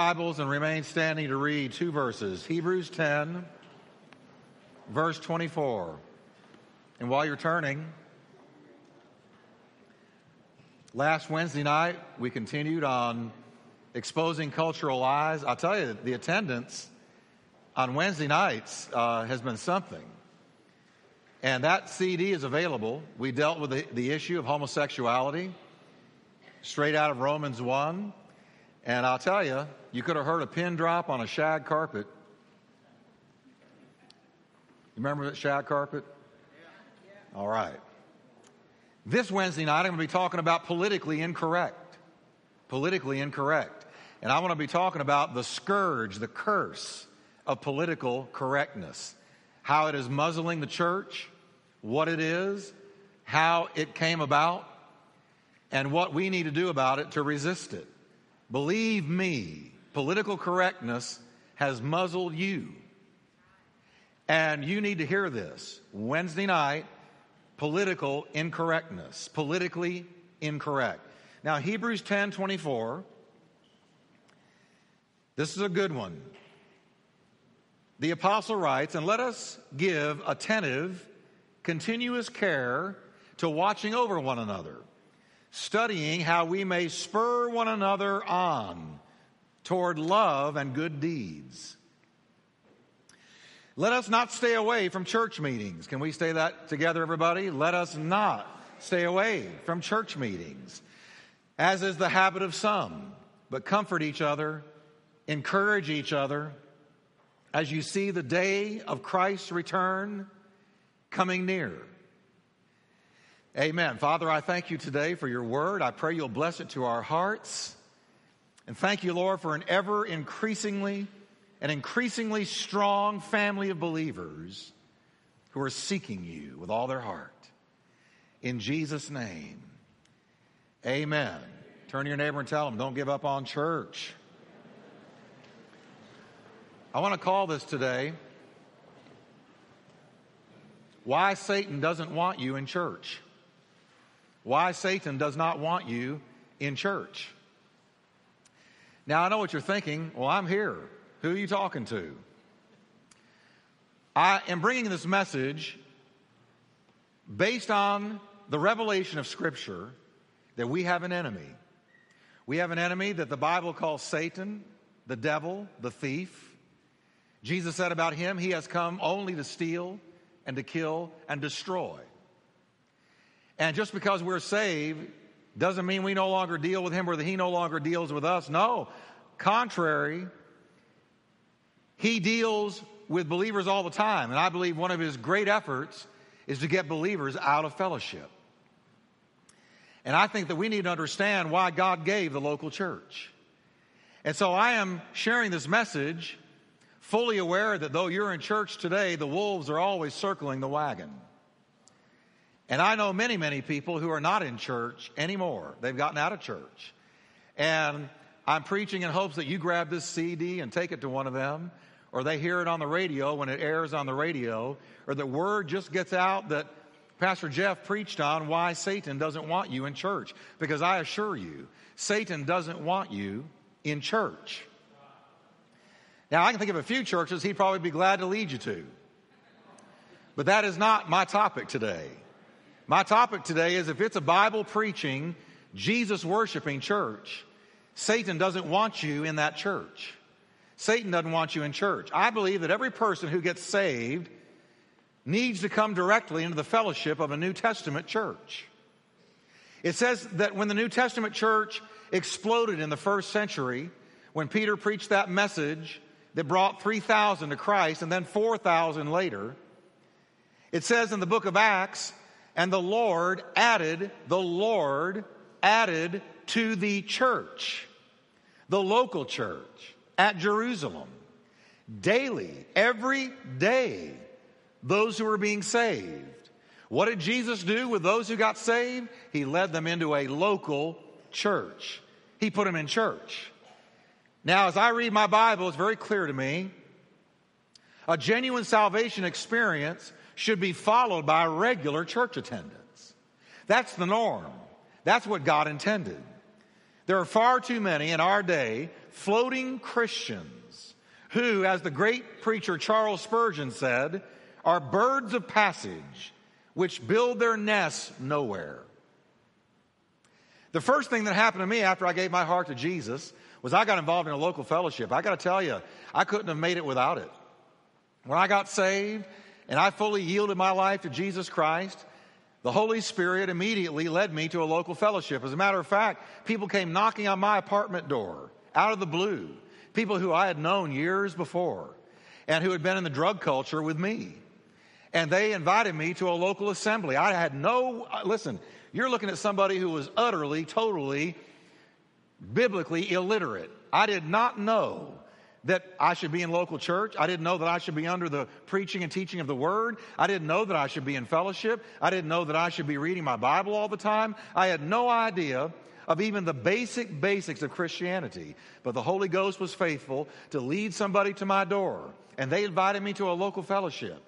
Bibles and remain standing to read two verses Hebrews 10, verse 24. And while you're turning, last Wednesday night we continued on exposing cultural lies. I'll tell you, the attendance on Wednesday nights uh, has been something. And that CD is available. We dealt with the, the issue of homosexuality straight out of Romans 1. And I'll tell you, you could have heard a pin drop on a shag carpet. You remember that shag carpet? All right. This Wednesday night, I'm going to be talking about politically incorrect. Politically incorrect. And I want to be talking about the scourge, the curse of political correctness. How it is muzzling the church, what it is, how it came about, and what we need to do about it to resist it. Believe me, political correctness has muzzled you. And you need to hear this. Wednesday night, political incorrectness, politically incorrect. Now, Hebrews 10 24, this is a good one. The apostle writes, And let us give attentive, continuous care to watching over one another studying how we may spur one another on toward love and good deeds. Let us not stay away from church meetings. Can we say that together, everybody? Let us not stay away from church meetings, as is the habit of some, but comfort each other, encourage each other, as you see the day of Christ's return coming near. Amen. Father, I thank you today for your word. I pray you'll bless it to our hearts. And thank you, Lord, for an ever increasingly, an increasingly strong family of believers who are seeking you with all their heart. In Jesus' name, amen. Turn to your neighbor and tell them, don't give up on church. I want to call this today Why Satan Doesn't Want You in Church why Satan does not want you in church. Now, I know what you're thinking. Well, I'm here. Who are you talking to? I am bringing this message based on the revelation of Scripture that we have an enemy. We have an enemy that the Bible calls Satan, the devil, the thief. Jesus said about him, he has come only to steal and to kill and destroy. And just because we're saved doesn't mean we no longer deal with him or that he no longer deals with us. No. Contrary, he deals with believers all the time. And I believe one of his great efforts is to get believers out of fellowship. And I think that we need to understand why God gave the local church. And so I am sharing this message fully aware that though you're in church today, the wolves are always circling the wagon. And I know many, many people who are not in church anymore. They've gotten out of church. And I'm preaching in hopes that you grab this CD and take it to one of them, or they hear it on the radio when it airs on the radio, or the word just gets out that Pastor Jeff preached on why Satan doesn't want you in church. Because I assure you, Satan doesn't want you in church. Now, I can think of a few churches he'd probably be glad to lead you to. But that is not my topic today. My topic today is if it's a Bible preaching, Jesus worshiping church, Satan doesn't want you in that church. Satan doesn't want you in church. I believe that every person who gets saved needs to come directly into the fellowship of a New Testament church. It says that when the New Testament church exploded in the first century, when Peter preached that message that brought 3,000 to Christ and then 4,000 later, it says in the book of Acts and the Lord added, the Lord added to the church, the local church at Jerusalem, daily, every day, those who were being saved. What did Jesus do with those who got saved? He led them into a local church. He put them in church. Now, as I read my Bible, it's very clear to me a genuine salvation experience should be followed by regular church attendance. That's the norm. That's what God intended. There are far too many in our day floating Christians who, as the great preacher Charles Spurgeon said, are birds of passage which build their nests nowhere. The first thing that happened to me after I gave my heart to Jesus was I got involved in a local fellowship. I got to tell you, I couldn't have made it without it. When I got saved and I fully yielded my life to Jesus Christ, the Holy Spirit immediately led me to a local fellowship. As a matter of fact, people came knocking on my apartment door out of the blue. People who I had known years before and who had been in the drug culture with me. And they invited me to a local assembly. I had no, listen, you're looking at somebody who was utterly, totally, biblically illiterate. I did not know that I should be in local church. I didn't know that I should be under the preaching and teaching of the word. I didn't know that I should be in fellowship. I didn't know that I should be reading my Bible all the time. I had no idea of even the basic basics of Christianity. But the Holy Ghost was faithful to lead somebody to my door. And they invited me to a local fellowship.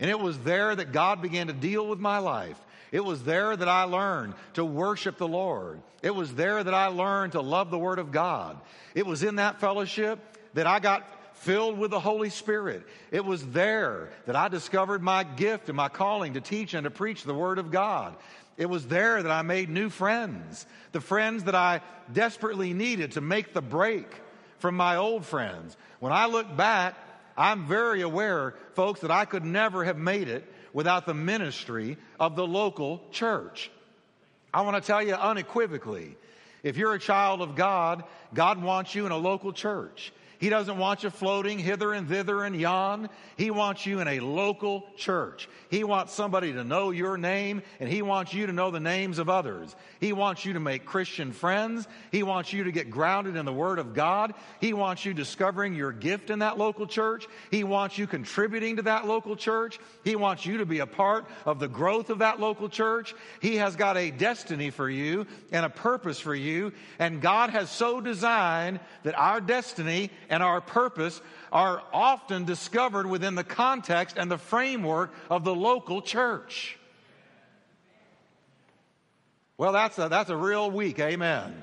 And it was there that God began to deal with my life. It was there that I learned to worship the Lord. It was there that I learned to love the Word of God. It was in that fellowship that I got filled with the Holy Spirit. It was there that I discovered my gift and my calling to teach and to preach the Word of God. It was there that I made new friends, the friends that I desperately needed to make the break from my old friends. When I look back, I'm very aware, folks, that I could never have made it without the ministry of the local church. I want to tell you unequivocally if you're a child of God, God wants you in a local church. He doesn't want you floating hither and thither and yon. He wants you in a local church. He wants somebody to know your name and he wants you to know the names of others. He wants you to make Christian friends. He wants you to get grounded in the Word of God. He wants you discovering your gift in that local church. He wants you contributing to that local church. He wants you to be a part of the growth of that local church. He has got a destiny for you and a purpose for you. And God has so designed that our destiny and our purpose are often discovered within the context and the framework of the local church. Well, that's a, that's a real week. Amen.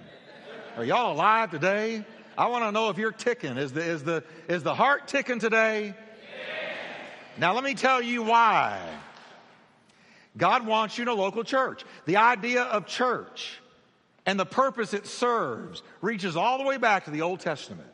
Are y'all alive today? I want to know if you're ticking. Is the, is the, is the heart ticking today? Now, let me tell you why. God wants you in a local church. The idea of church and the purpose it serves reaches all the way back to the Old Testament.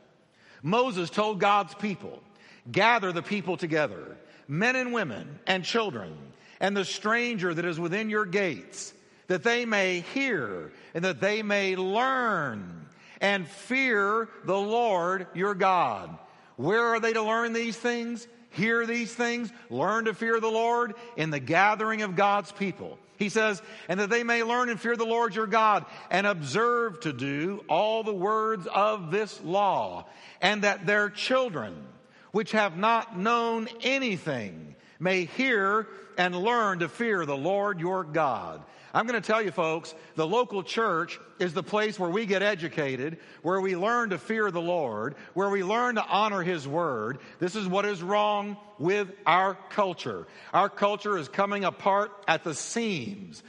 Moses told God's people, gather the people together, men and women and children, and the stranger that is within your gates, that they may hear and that they may learn and fear the Lord your God. Where are they to learn these things? Hear these things? Learn to fear the Lord in the gathering of God's people. He says, and that they may learn and fear the Lord your God and observe to do all the words of this law, and that their children, which have not known anything, may hear and learn to fear the Lord your God I'm going to tell you, folks, the local church is the place where we get educated, where we learn to fear the Lord, where we learn to honor His Word. This is what is wrong with our culture. Our culture is coming apart at the seams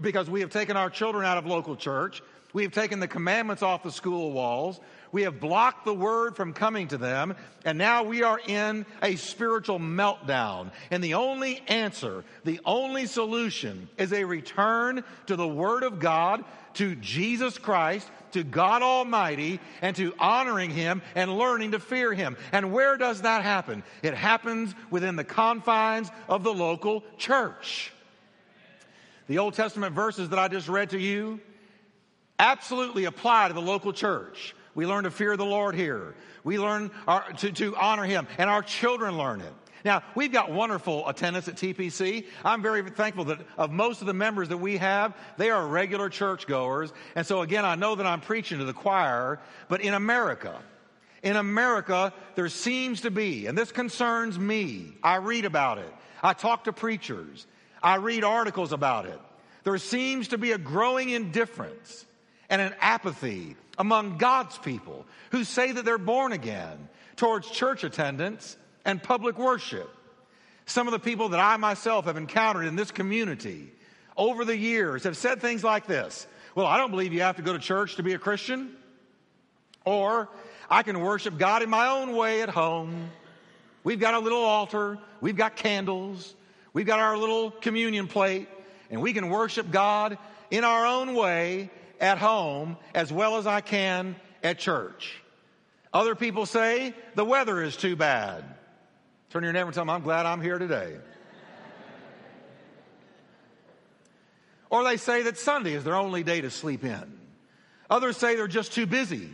because we have taken our children out of local church. We have taken the commandments off the school walls. We have blocked the word from coming to them, and now we are in a spiritual meltdown. And the only answer, the only solution is a return to the word of God, to Jesus Christ, to God Almighty, and to honoring Him and learning to fear Him. And where does that happen? It happens within the confines of the local church. The Old Testament verses that I just read to you absolutely apply to the local church. We learn to fear the Lord here. We learn our, to, to honor Him, and our children learn it. Now, we've got wonderful attendance at TPC. I'm very thankful that of most of the members that we have, they are regular churchgoers. And so again, I know that I'm preaching to the choir, but in America, in America, there seems to be, and this concerns me. I read about it. I talk to preachers. I read articles about it. There seems to be a growing indifference and an apathy among God's people who say that they're born again towards church attendance and public worship. Some of the people that I myself have encountered in this community over the years have said things like this Well, I don't believe you have to go to church to be a Christian. Or, I can worship God in my own way at home. We've got a little altar, we've got candles, we've got our little communion plate, and we can worship God in our own way at home as well as I can at church. Other people say the weather is too bad. Turn your neighbor and tell them, I'm glad I'm here today. or they say that Sunday is their only day to sleep in. Others say they're just too busy.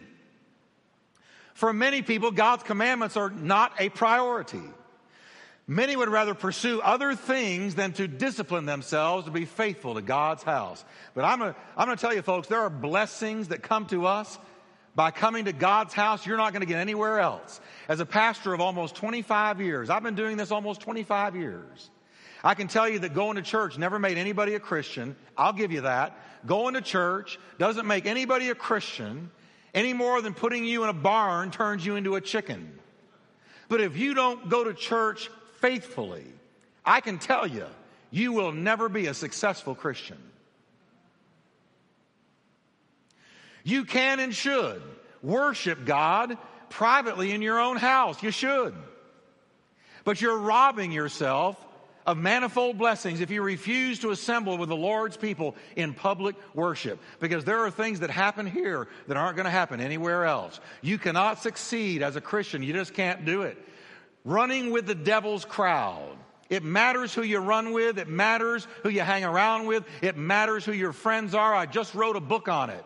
For many people, God's commandments are not a priority. Many would rather pursue other things than to discipline themselves to be faithful to God's house. But I'm going to tell you, folks, there are blessings that come to us by coming to God's house you're not going to get anywhere else. As a pastor of almost 25 years, I've been doing this almost 25 years. I can tell you that going to church never made anybody a Christian. I'll give you that. Going to church doesn't make anybody a Christian any more than putting you in a barn turns you into a chicken. But if you don't go to church faithfully, I can tell you, you will never be a successful Christian. You can and should worship God privately in your own house. You should. But you're robbing yourself of manifold blessings if you refuse to assemble with the Lord's people in public worship. Because there are things that happen here that aren't going to happen anywhere else. You cannot succeed as a Christian. You just can't do it. Running with the devil's crowd. It matters who you run with. It matters who you hang around with. It matters who your friends are. I just wrote a book on it.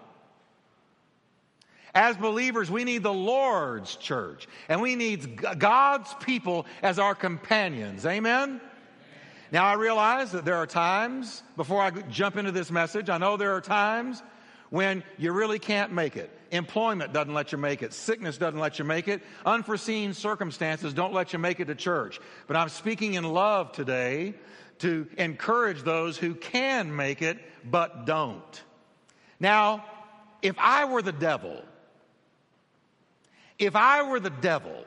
As believers, we need the Lord's church and we need God's people as our companions. Amen? Now, I realize that there are times, before I jump into this message, I know there are times when you really can't make it. Employment doesn't let you make it. Sickness doesn't let you make it. Unforeseen circumstances don't let you make it to church. But I'm speaking in love today to encourage those who can make it but don't. Now, if I were the devil, if I were the devil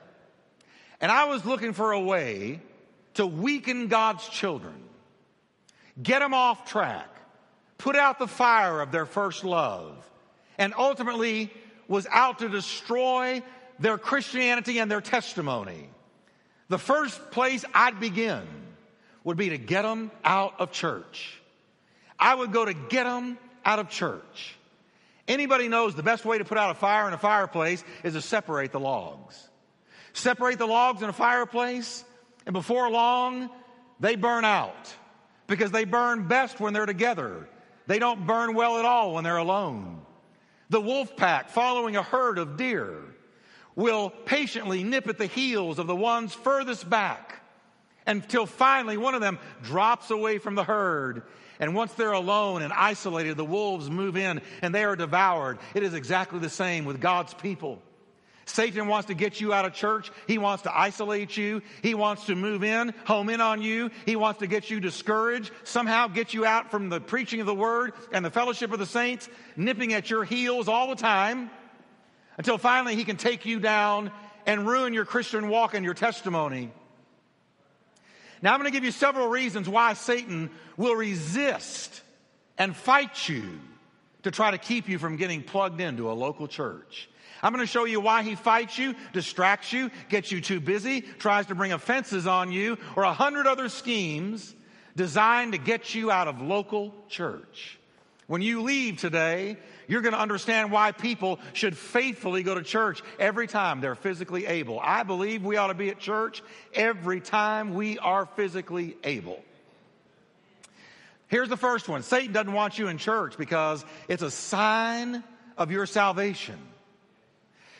and I was looking for a way to weaken God's children, get them off track, put out the fire of their first love, and ultimately was out to destroy their Christianity and their testimony. The first place I'd begin would be to get them out of church. I would go to get them out of church. Anybody knows the best way to put out a fire in a fireplace is to separate the logs. Separate the logs in a fireplace, and before long, they burn out because they burn best when they're together. They don't burn well at all when they're alone. The wolf pack, following a herd of deer, will patiently nip at the heels of the ones furthest back until finally one of them drops away from the herd. And once they're alone and isolated, the wolves move in and they are devoured. It is exactly the same with God's people. Satan wants to get you out of church. He wants to isolate you. He wants to move in, home in on you. He wants to get you discouraged, somehow get you out from the preaching of the word and the fellowship of the saints, nipping at your heels all the time until finally he can take you down and ruin your Christian walk and your testimony. Now, I'm going to give you several reasons why Satan will resist and fight you to try to keep you from getting plugged into a local church. I'm going to show you why he fights you, distracts you, gets you too busy, tries to bring offenses on you, or a hundred other schemes designed to get you out of local church. When you leave today, you're going to understand why people should faithfully go to church every time they're physically able. I believe we ought to be at church every time we are physically able. Here's the first one Satan doesn't want you in church because it's a sign of your salvation.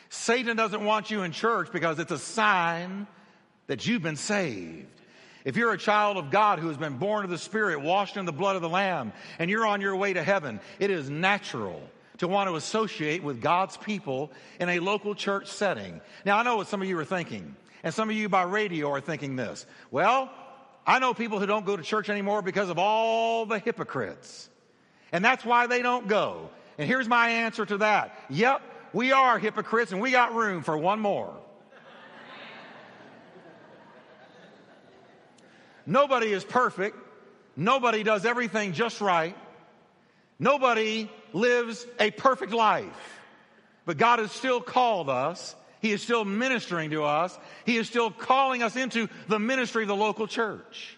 Satan doesn't want you in church because it's a sign that you've been saved. If you're a child of God who has been born of the Spirit, washed in the blood of the Lamb, and you're on your way to heaven, it is natural to want to associate with God's people in a local church setting. Now, I know what some of you are thinking, and some of you by radio are thinking this. Well, I know people who don't go to church anymore because of all the hypocrites. And that's why they don't go. And here's my answer to that. Yep, we are hypocrites and we got room for one more. Nobody is perfect. Nobody does everything just right. Nobody lives a perfect life. But God has still called us He is still ministering to us. He is still calling us into the ministry of the local church.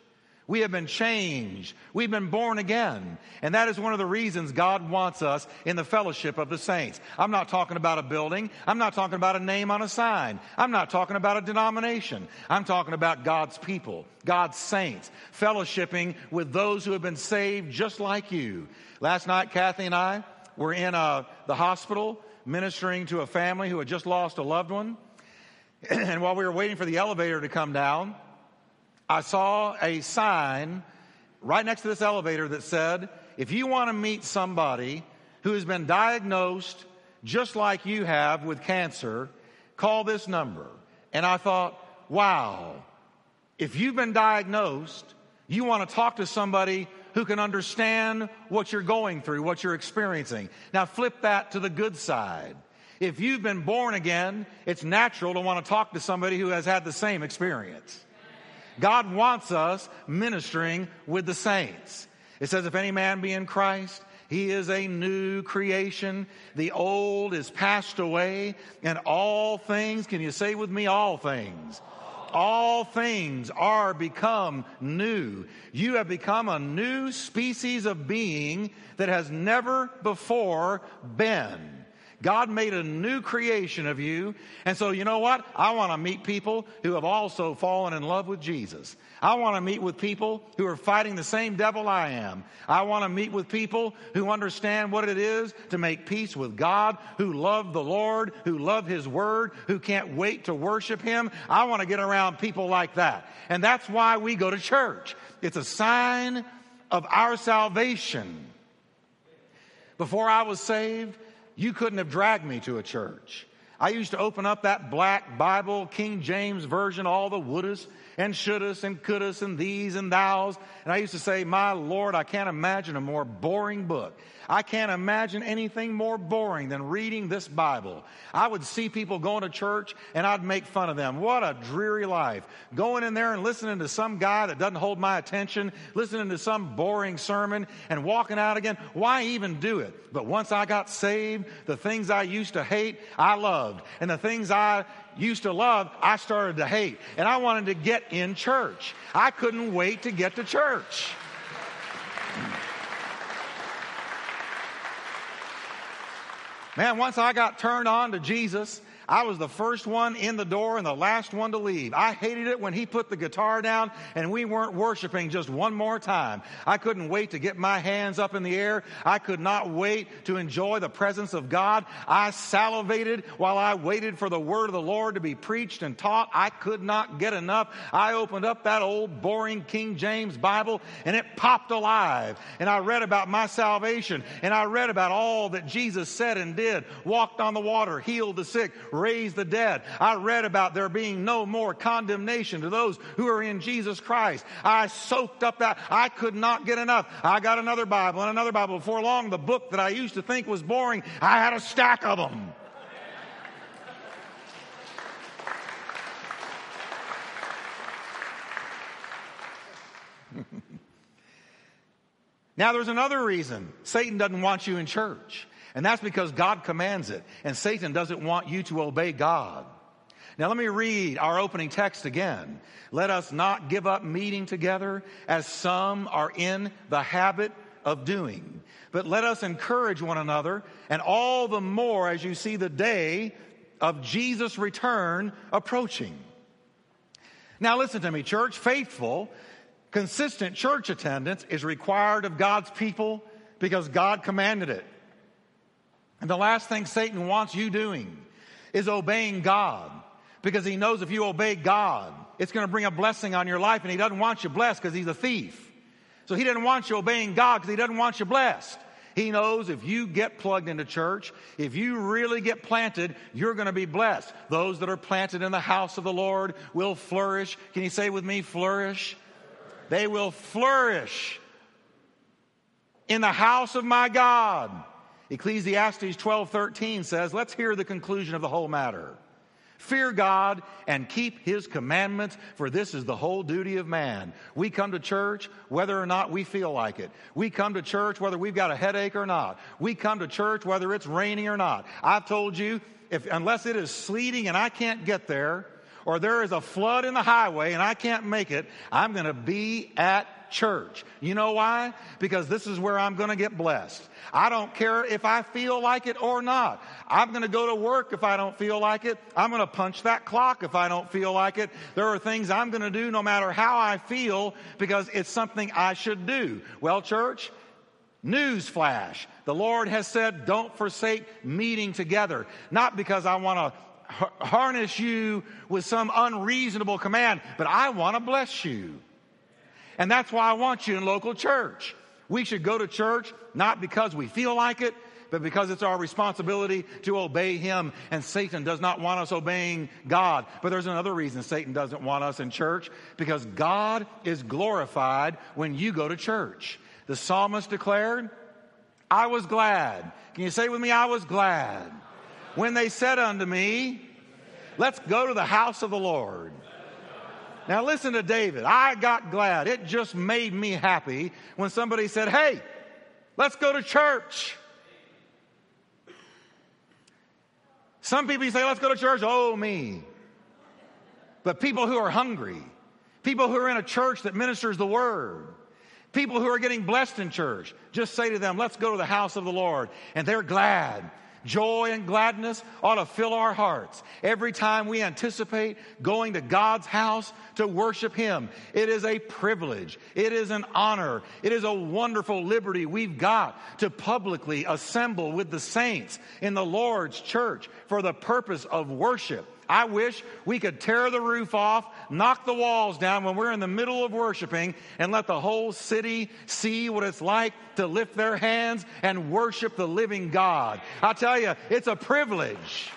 We have been changed. We've been born again. And that is one of the reasons God wants us in the fellowship of the saints. I'm not talking about a building. I'm not talking about a name on a sign. I'm not talking about a denomination. I'm talking about God's people, God's saints, fellowshipping with those who have been saved just like you. Last night, Kathy and I were in uh, the hospital ministering to a family who had just lost a loved one. And while we were waiting for the elevator to come down, I saw a sign right next to this elevator that said, if you want to meet somebody who has been diagnosed just like you have with cancer, call this number. And I thought, wow, if you've been diagnosed, you want to talk to somebody who can understand what you're going through, what you're experiencing. Now flip that to the good side. If you've been born again, it's natural to want to talk to somebody who has had the same experience. God wants us ministering with the saints. It says, if any man be in Christ, he is a new creation. The old is passed away, and all things, can you say with me, all things? All things are become new. You have become a new species of being that has never before been. God made a new creation of you. And so, you know what? I want to meet people who have also fallen in love with Jesus. I want to meet with people who are fighting the same devil I am. I want to meet with people who understand what it is to make peace with God, who love the Lord, who love His Word, who can't wait to worship Him. I want to get around people like that. And that's why we go to church. It's a sign of our salvation. Before I was saved, you couldn't have dragged me to a church. I used to open up that black Bible, King James Version, all the wouldas and shouldas and couldas and these and thous. And I used to say, My Lord, I can't imagine a more boring book. I can't imagine anything more boring than reading this Bible. I would see people going to church and I'd make fun of them. What a dreary life. Going in there and listening to some guy that doesn't hold my attention, listening to some boring sermon and walking out again. Why even do it? But once I got saved, the things I used to hate, I loved. And the things I used to love, I started to hate. And I wanted to get in church. I couldn't wait to get to church. Man, once I got turned on to Jesus, I was the first one in the door and the last one to leave. I hated it when he put the guitar down and we weren't worshiping just one more time. I couldn't wait to get my hands up in the air. I could not wait to enjoy the presence of God. I salivated while I waited for the word of the Lord to be preached and taught. I could not get enough. I opened up that old boring King James Bible and it popped alive. And I read about my salvation and I read about all that Jesus said and did, walked on the water, healed the sick, raise the dead. I read about there being no more condemnation to those who are in Jesus Christ. I soaked up that. I could not get enough. I got another Bible and another Bible. Before long, the book that I used to think was boring, I had a stack of them. now, there's another reason Satan doesn't want you in church. And that's because God commands it. And Satan doesn't want you to obey God. Now let me read our opening text again. Let us not give up meeting together as some are in the habit of doing, but let us encourage one another and all the more as you see the day of Jesus' return approaching. Now listen to me, church. Faithful, consistent church attendance is required of God's people because God commanded it. And the last thing Satan wants you doing is obeying God because he knows if you obey God, it's going to bring a blessing on your life and he doesn't want you blessed because he's a thief. So he doesn't want you obeying God because he doesn't want you blessed. He knows if you get plugged into church, if you really get planted, you're going to be blessed. Those that are planted in the house of the Lord will flourish. Can you say with me, flourish? They will flourish in the house of my God. Ecclesiastes 12:13 says, "Let's hear the conclusion of the whole matter. Fear God and keep his commandments, for this is the whole duty of man. We come to church whether or not we feel like it. We come to church whether we've got a headache or not. We come to church whether it's raining or not. I've told you, if, unless it is sleeting and I can't get there, or there is a flood in the highway and I can't make it, I'm going to be at church. You know why? Because this is where I'm going to get blessed. I don't care if I feel like it or not. I'm going to go to work if I don't feel like it. I'm going to punch that clock if I don't feel like it. There are things I'm going to do no matter how I feel because it's something I should do. Well, church, news flash. The Lord has said, don't forsake meeting together. Not because I want to harness you with some unreasonable command, but I want to bless you. And that's why I want you in local church. We should go to church not because we feel like it, but because it's our responsibility to obey Him. And Satan does not want us obeying God. But there's another reason Satan doesn't want us in church because God is glorified when you go to church. The psalmist declared, I was glad. Can you say with me, I was glad? When they said unto me, Let's go to the house of the Lord. Now listen to David. I got glad. It just made me happy when somebody said, Hey, let's go to church. Some people say, Let's go to church. Oh, me. But people who are hungry, people who are in a church that ministers the word, people who are getting blessed in church, just say to them, Let's go to the house of the Lord. And they're glad joy and gladness ought to fill our hearts every time we anticipate going to God's house to worship Him. It is a privilege. It is an honor. It is a wonderful liberty we've got to publicly assemble with the saints in the Lord's church for the purpose of worship. I wish we could tear the roof off, knock the walls down when we're in the middle of worshiping, and let the whole city see what it's like to lift their hands and worship the living God. I tell you, it's a privilege.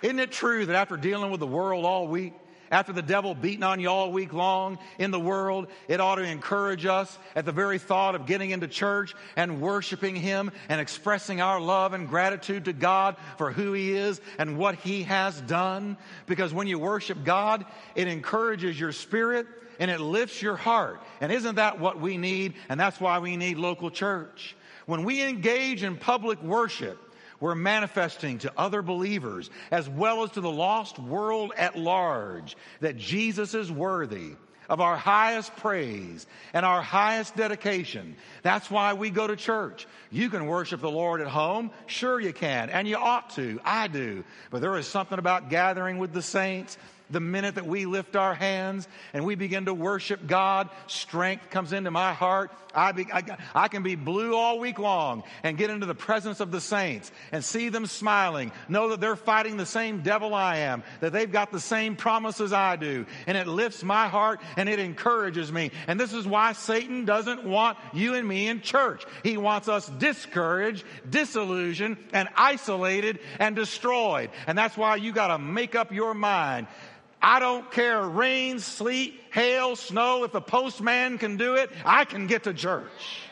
Isn't it true that after dealing with the world all week, after the devil beating on you all week long in the world, it ought to encourage us at the very thought of getting into church and worshiping Him and expressing our love and gratitude to God for who He is and what He has done. Because when you worship God, it encourages your spirit and it lifts your heart. And isn't that what we need? And that's why we need local church. When we engage in public worship, we're manifesting to other believers as well as to the lost world at large that Jesus is worthy of our highest praise and our highest dedication. That's why we go to church. You can worship the Lord at home. Sure you can. And you ought to. I do. But there is something about gathering with the saints the minute that we lift our hands and we begin to worship God, strength comes into my heart. I, be, I, I, can be blue all week long and get into the presence of the saints and see them smiling, know that they're fighting the same devil I am, that they've got the same promises I do. And it lifts my heart and it encourages me. And this is why Satan doesn't want you and me in church. He wants us discouraged, disillusioned, and isolated and destroyed. And that's why you got to make up your mind I don't care rain, sleet, hail, snow. If the postman can do it, I can get to church.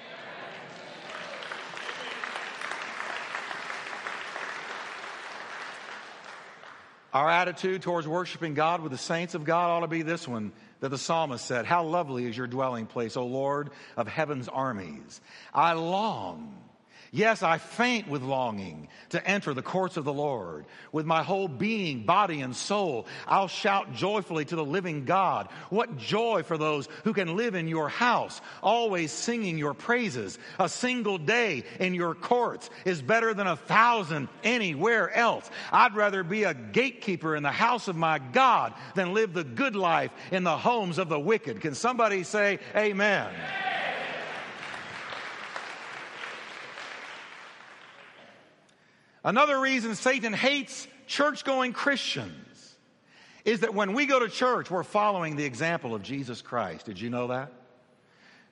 Our attitude towards worshiping God with the saints of God ought to be this one that the psalmist said, How lovely is your dwelling place, O Lord of heaven's armies. I long Yes, I faint with longing to enter the courts of the Lord. With my whole being, body, and soul, I'll shout joyfully to the living God. What joy for those who can live in your house, always singing your praises. A single day in your courts is better than a thousand anywhere else. I'd rather be a gatekeeper in the house of my God than live the good life in the homes of the wicked. Can somebody say amen? amen. Another reason Satan hates church going Christians is that when we go to church, we're following the example of Jesus Christ. Did you know that?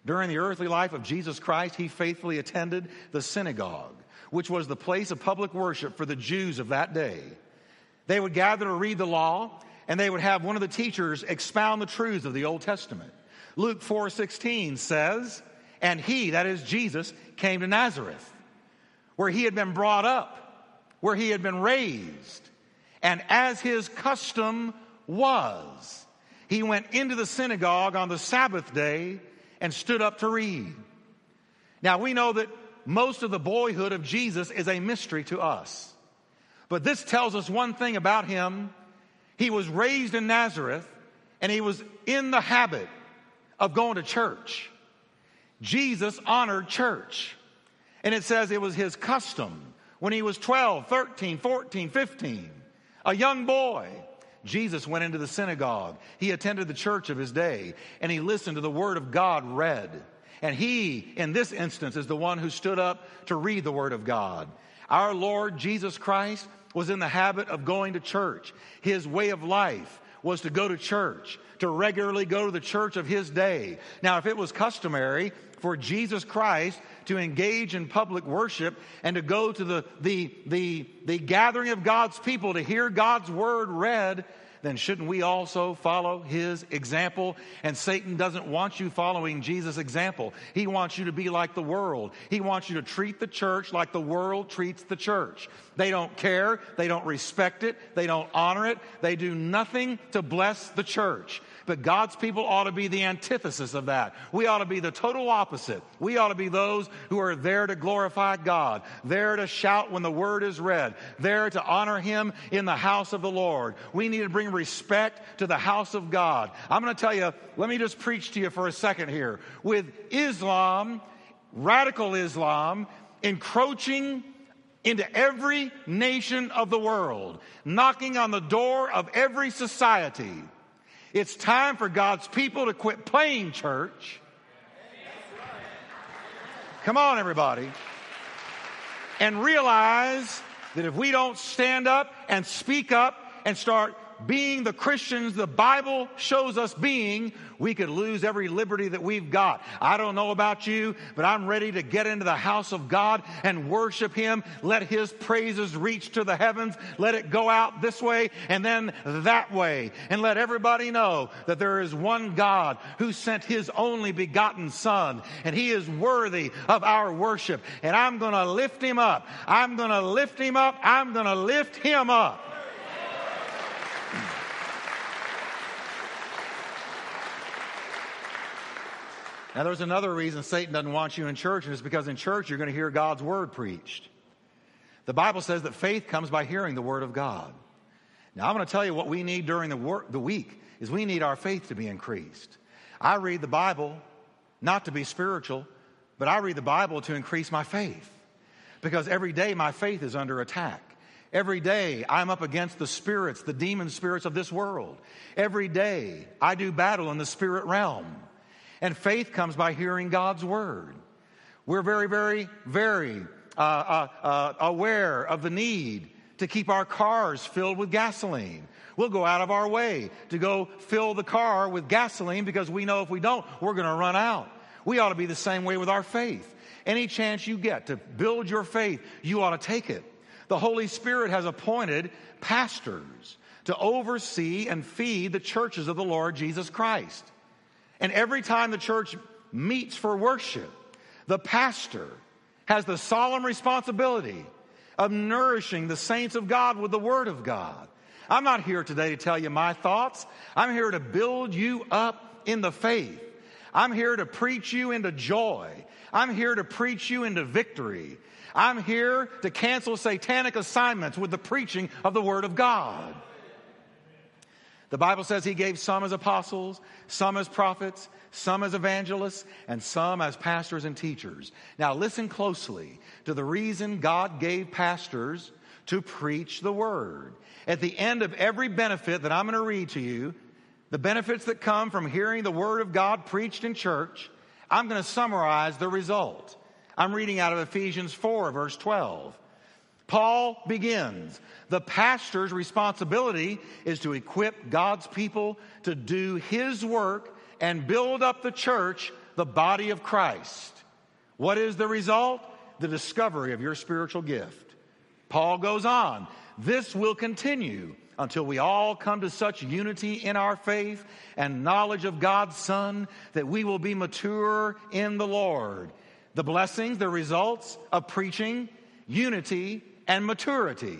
During the earthly life of Jesus Christ, he faithfully attended the synagogue, which was the place of public worship for the Jews of that day. They would gather to read the law, and they would have one of the teachers expound the truths of the Old Testament. Luke 4:16 says, "And he, that is Jesus, came to Nazareth." where he had been brought up, where he had been raised. And as his custom was, he went into the synagogue on the Sabbath day and stood up to read. Now we know that most of the boyhood of Jesus is a mystery to us. But this tells us one thing about him. He was raised in Nazareth and he was in the habit of going to church. Jesus honored church. And it says it was his custom when he was 12, 13, 14, 15, a young boy. Jesus went into the synagogue. He attended the church of his day and he listened to the word of God read. And he, in this instance, is the one who stood up to read the word of God. Our Lord Jesus Christ was in the habit of going to church. His way of life was to go to church, to regularly go to the church of his day. Now, if it was customary for Jesus Christ to engage in public worship and to go to the, the, the, the gathering of God's people to hear God's word read, then shouldn't we also follow his example? And Satan doesn't want you following Jesus' example. He wants you to be like the world. He wants you to treat the church like the world treats the church. They don't care. They don't respect it. They don't honor it. They do nothing to bless the church. But God's people ought to be the antithesis of that. We ought to be the total opposite. We ought to be those who are there to glorify God, there to shout when the word is read, there to honor Him in the house of the Lord. We need to bring respect to the house of God. I'm going to tell you, let me just preach to you for a second here. With Islam, radical Islam, encroaching into every nation of the world, knocking on the door of every society. It's time for God's people to quit playing church. Come on, everybody. And realize that if we don't stand up and speak up and start being the Christians the Bible shows us being, we could lose every liberty that we've got. I don't know about you, but I'm ready to get into the house of God and worship Him. Let His praises reach to the heavens. Let it go out this way and then that way. And let everybody know that there is one God who sent His only begotten Son and He is worthy of our worship. And I'm going to lift Him up. I'm going to lift Him up. I'm going to lift Him up. Now, there's another reason Satan doesn't want you in church, and it's because in church you're going to hear God's word preached. The Bible says that faith comes by hearing the word of God. Now, I'm going to tell you what we need during the, work, the week is we need our faith to be increased. I read the Bible not to be spiritual, but I read the Bible to increase my faith. Because every day my faith is under attack. Every day I'm up against the spirits, the demon spirits of this world. Every day I do battle in the spirit realm. And faith comes by hearing God's word. We're very, very, very uh, uh, uh, aware of the need to keep our cars filled with gasoline. We'll go out of our way to go fill the car with gasoline because we know if we don't, we're going to run out. We ought to be the same way with our faith. Any chance you get to build your faith, you ought to take it. The Holy Spirit has appointed pastors to oversee and feed the churches of the Lord Jesus Christ. And every time the church meets for worship, the pastor has the solemn responsibility of nourishing the saints of God with the Word of God. I'm not here today to tell you my thoughts. I'm here to build you up in the faith. I'm here to preach you into joy. I'm here to preach you into victory. I'm here to cancel satanic assignments with the preaching of the Word of God. The Bible says he gave some as apostles, some as prophets, some as evangelists, and some as pastors and teachers. Now listen closely to the reason God gave pastors to preach the word. At the end of every benefit that I'm going to read to you, the benefits that come from hearing the word of God preached in church, I'm going to summarize the result. I'm reading out of Ephesians 4, verse 12. Paul begins. The pastor's responsibility is to equip God's people to do his work and build up the church, the body of Christ. What is the result? The discovery of your spiritual gift. Paul goes on. This will continue until we all come to such unity in our faith and knowledge of God's Son that we will be mature in the Lord. The blessings, the results of preaching unity, and maturity.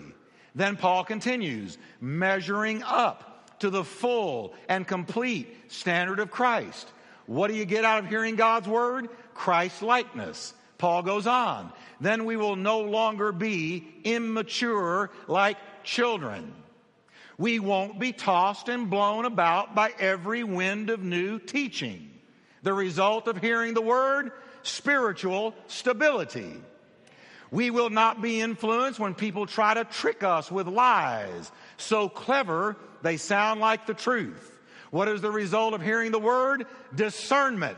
Then Paul continues, measuring up to the full and complete standard of Christ. What do you get out of hearing God's word? Christ likeness. Paul goes on. Then we will no longer be immature like children. We won't be tossed and blown about by every wind of new teaching. The result of hearing the word? Spiritual stability. We will not be influenced when people try to trick us with lies. So clever, they sound like the truth. What is the result of hearing the word? Discernment.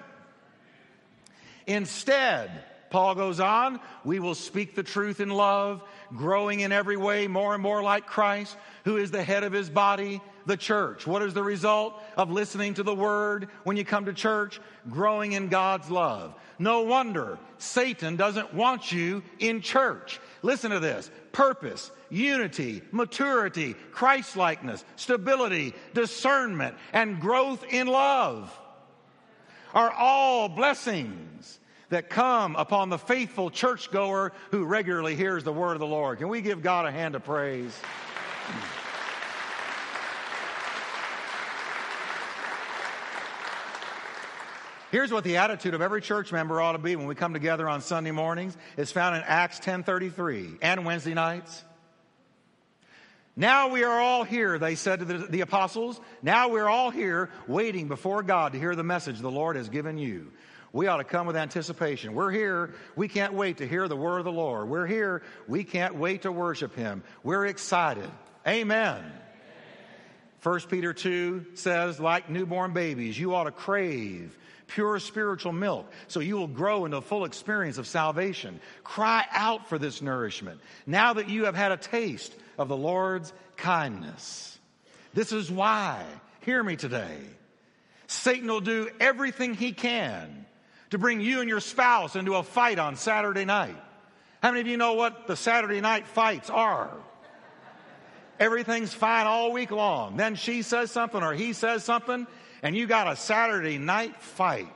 Instead, Paul goes on, we will speak the truth in love, growing in every way more and more like Christ, who is the head of his body, the church. What is the result of listening to the word when you come to church? Growing in God's love. No wonder Satan doesn't want you in church. Listen to this purpose, unity, maturity, Christlikeness, stability, discernment, and growth in love are all blessings that come upon the faithful churchgoer who regularly hears the word of the Lord. Can we give God a hand of praise? Here's what the attitude of every church member ought to be when we come together on Sunday mornings. It's found in Acts 10:33 and Wednesday nights. Now we are all here, they said to the, the, apostles. Now we're all here waiting before God to hear the message the Lord has given you. We ought to come with anticipation. We're here. We can't wait to hear the word of the Lord. We're here. We can't wait to worship Him. We're excited. Amen. 1 Peter 2 says, like newborn babies, you ought to crave pure spiritual milk, so you will grow into a full experience of salvation. Cry out for this nourishment now that you have had a taste of the Lord's kindness. This is why, hear me today, Satan will do everything he can to bring you and your spouse into a fight on Saturday night. How many of you know what the Saturday night fights are? Everything's fine all week long. Then she says something or he says something, and you got a Saturday night fight.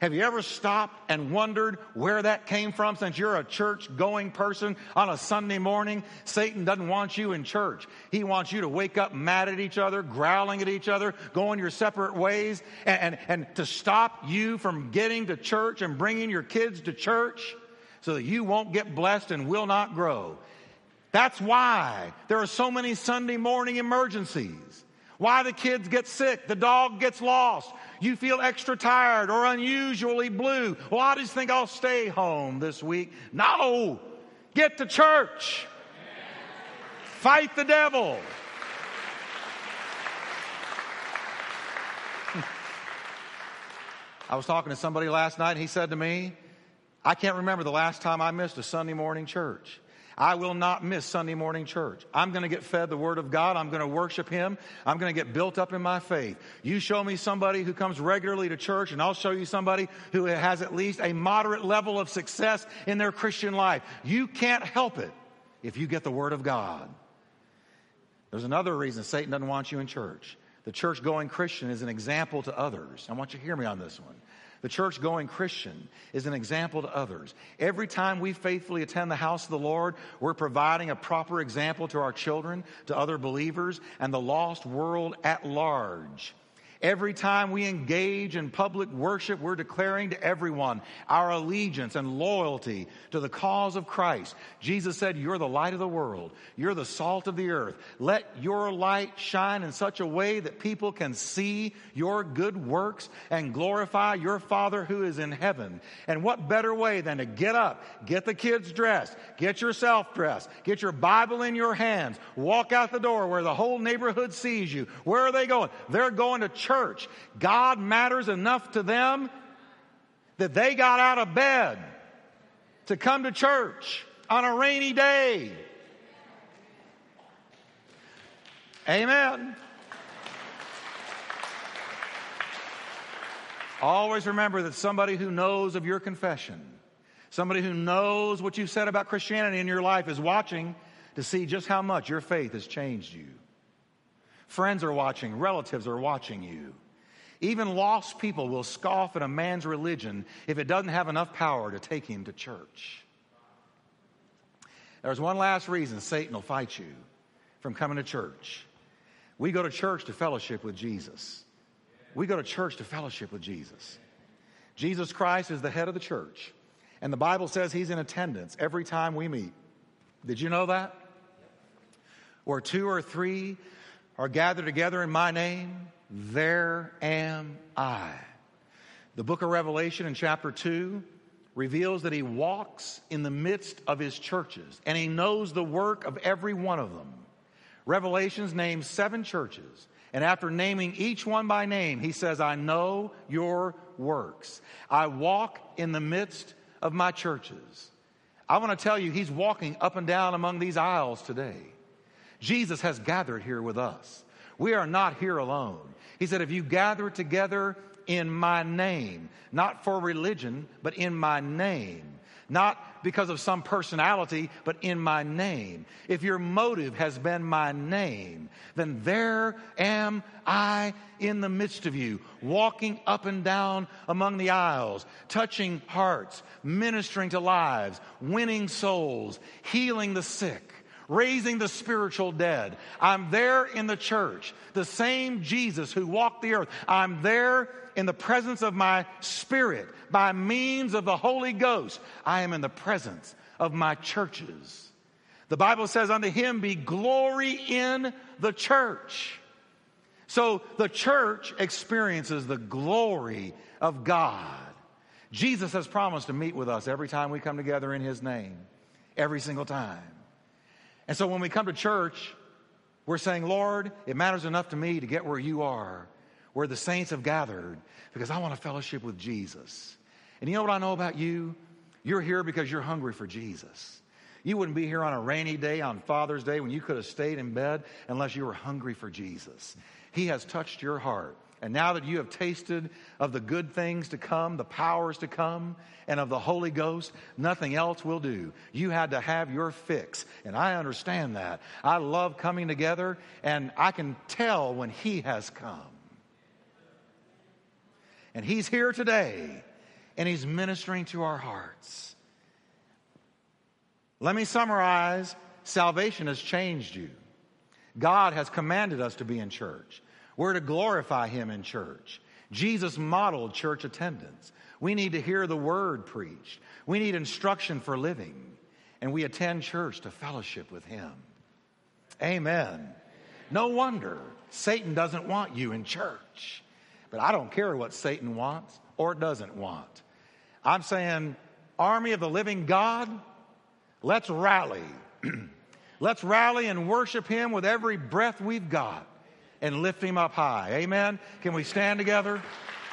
Have you ever stopped and wondered where that came from since you're a church going person on a Sunday morning? Satan doesn't want you in church. He wants you to wake up mad at each other, growling at each other, going your separate ways, and, and, and to stop you from getting to church and bringing your kids to church so that you won't get blessed and will not grow. That's why there are so many Sunday morning emergencies. Why the kids get sick, the dog gets lost, you feel extra tired or unusually blue. Well, I just think I'll stay home this week. No, get to church. Fight the devil. I was talking to somebody last night and he said to me, I can't remember the last time I missed a Sunday morning church. I will not miss Sunday morning church. I'm going to get fed the Word of God. I'm going to worship Him. I'm going to get built up in my faith. You show me somebody who comes regularly to church, and I'll show you somebody who has at least a moderate level of success in their Christian life. You can't help it if you get the Word of God. There's another reason Satan doesn't want you in church. The church going Christian is an example to others. I want you to hear me on this one. The church going Christian is an example to others. Every time we faithfully attend the house of the Lord, we're providing a proper example to our children, to other believers, and the lost world at large. Every time we engage in public worship, we're declaring to everyone our allegiance and loyalty to the cause of Christ. Jesus said, You're the light of the world. You're the salt of the earth. Let your light shine in such a way that people can see your good works and glorify your Father who is in heaven. And what better way than to get up, get the kids dressed, get yourself dressed, get your Bible in your hands, walk out the door where the whole neighborhood sees you. Where are they going? They're going to church. God matters enough to them that they got out of bed to come to church on a rainy day. Amen. Always remember that somebody who knows of your confession, somebody who knows what you've said about Christianity in your life is watching to see just how much your faith has changed you. Friends are watching, relatives are watching you. Even lost people will scoff at a man's religion if it doesn't have enough power to take him to church. There's one last reason Satan will fight you from coming to church. We go to church to fellowship with Jesus. We go to church to fellowship with Jesus. Jesus Christ is the head of the church, and the Bible says he's in attendance every time we meet. Did you know that? Where two or three are gathered together in my name, there am I. The book of Revelation in chapter 2 reveals that he walks in the midst of his churches and he knows the work of every one of them. Revelations names seven churches. And after naming each one by name, he says, I know your works. I walk in the midst of my churches. I want to tell you, he's walking up and down among these aisles today. Jesus has gathered here with us. We are not here alone. He said, if you gather together in my name, not for religion, but in my name. Not because of some personality, but in my name. If your motive has been my name, then there am I in the midst of you, walking up and down among the aisles, touching hearts, ministering to lives, winning souls, healing the sick raising the spiritual dead. I'm there in the church, the same Jesus who walked the earth. I'm there in the presence of my spirit by means of the Holy Ghost. I am in the presence of my churches. The Bible says, Unto him be glory in the church. So the church experiences the glory of God. Jesus has promised to meet with us every time we come together in his name, every single time. And so when we come to church, we're saying, Lord, it matters enough to me to get where you are where the saints have gathered because I want to fellowship with Jesus. And you know what I know about you? You're here because you're hungry for Jesus. You wouldn't be here on a rainy day, on Father's Day, when you could have stayed in bed unless you were hungry for Jesus. He has touched your heart. And now that you have tasted of the good things to come, the powers to come, and of the Holy Ghost, nothing else will do. You had to have your fix. And I understand that. I love coming together, and I can tell when He has come. And He's here today and He's ministering to our hearts. Let me summarize salvation has changed you. God has commanded us to be in church. We're to glorify Him in church. Jesus modeled church attendance. We need to hear the word preached. We need instruction for living. And we attend church to fellowship with Him. Amen. No wonder Satan doesn't want you in church. But I don't care what Satan wants or doesn't want. I'm saying, army of the living God, let's rally. let's rally and worship him with every breath we've got and lift him up high. Amen. Can we stand together?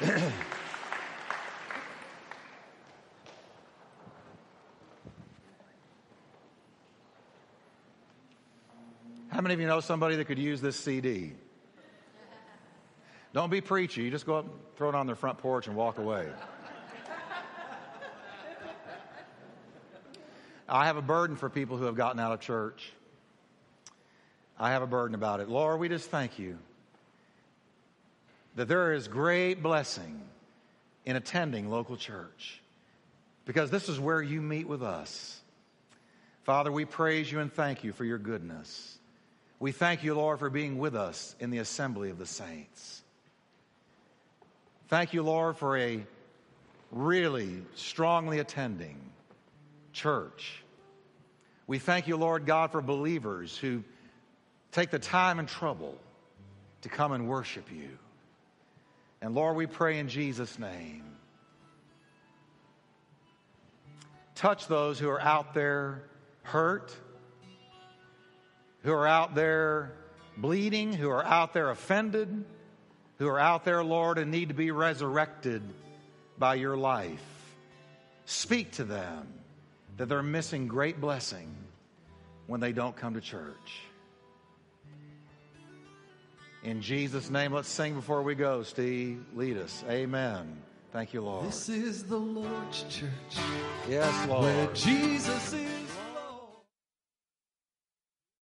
How many of you know somebody that could use this CD? Don't be preachy. You just go up, throw it on their front porch, and walk away. I have a burden for people who have gotten out of church. I have a burden about it. Lord, we just thank you that there is great blessing in attending local church because this is where you meet with us. Father, we praise you and thank you for your goodness. We thank you, Lord, for being with us in the assembly of the saints. Thank you, Lord, for a really strongly attending church. We thank you, Lord God, for believers who take the time and trouble to come and worship you. And Lord, we pray in Jesus' name. Touch those who are out there hurt, who are out there bleeding, who are out there offended who are out there, Lord, and need to be resurrected by your life. Speak to them that they're missing great blessing when they don't come to church. In Jesus' name, let's sing before we go. Steve, lead us. Amen. Thank you, Lord. This is the Lord's church. Yes, Lord. Where Jesus is.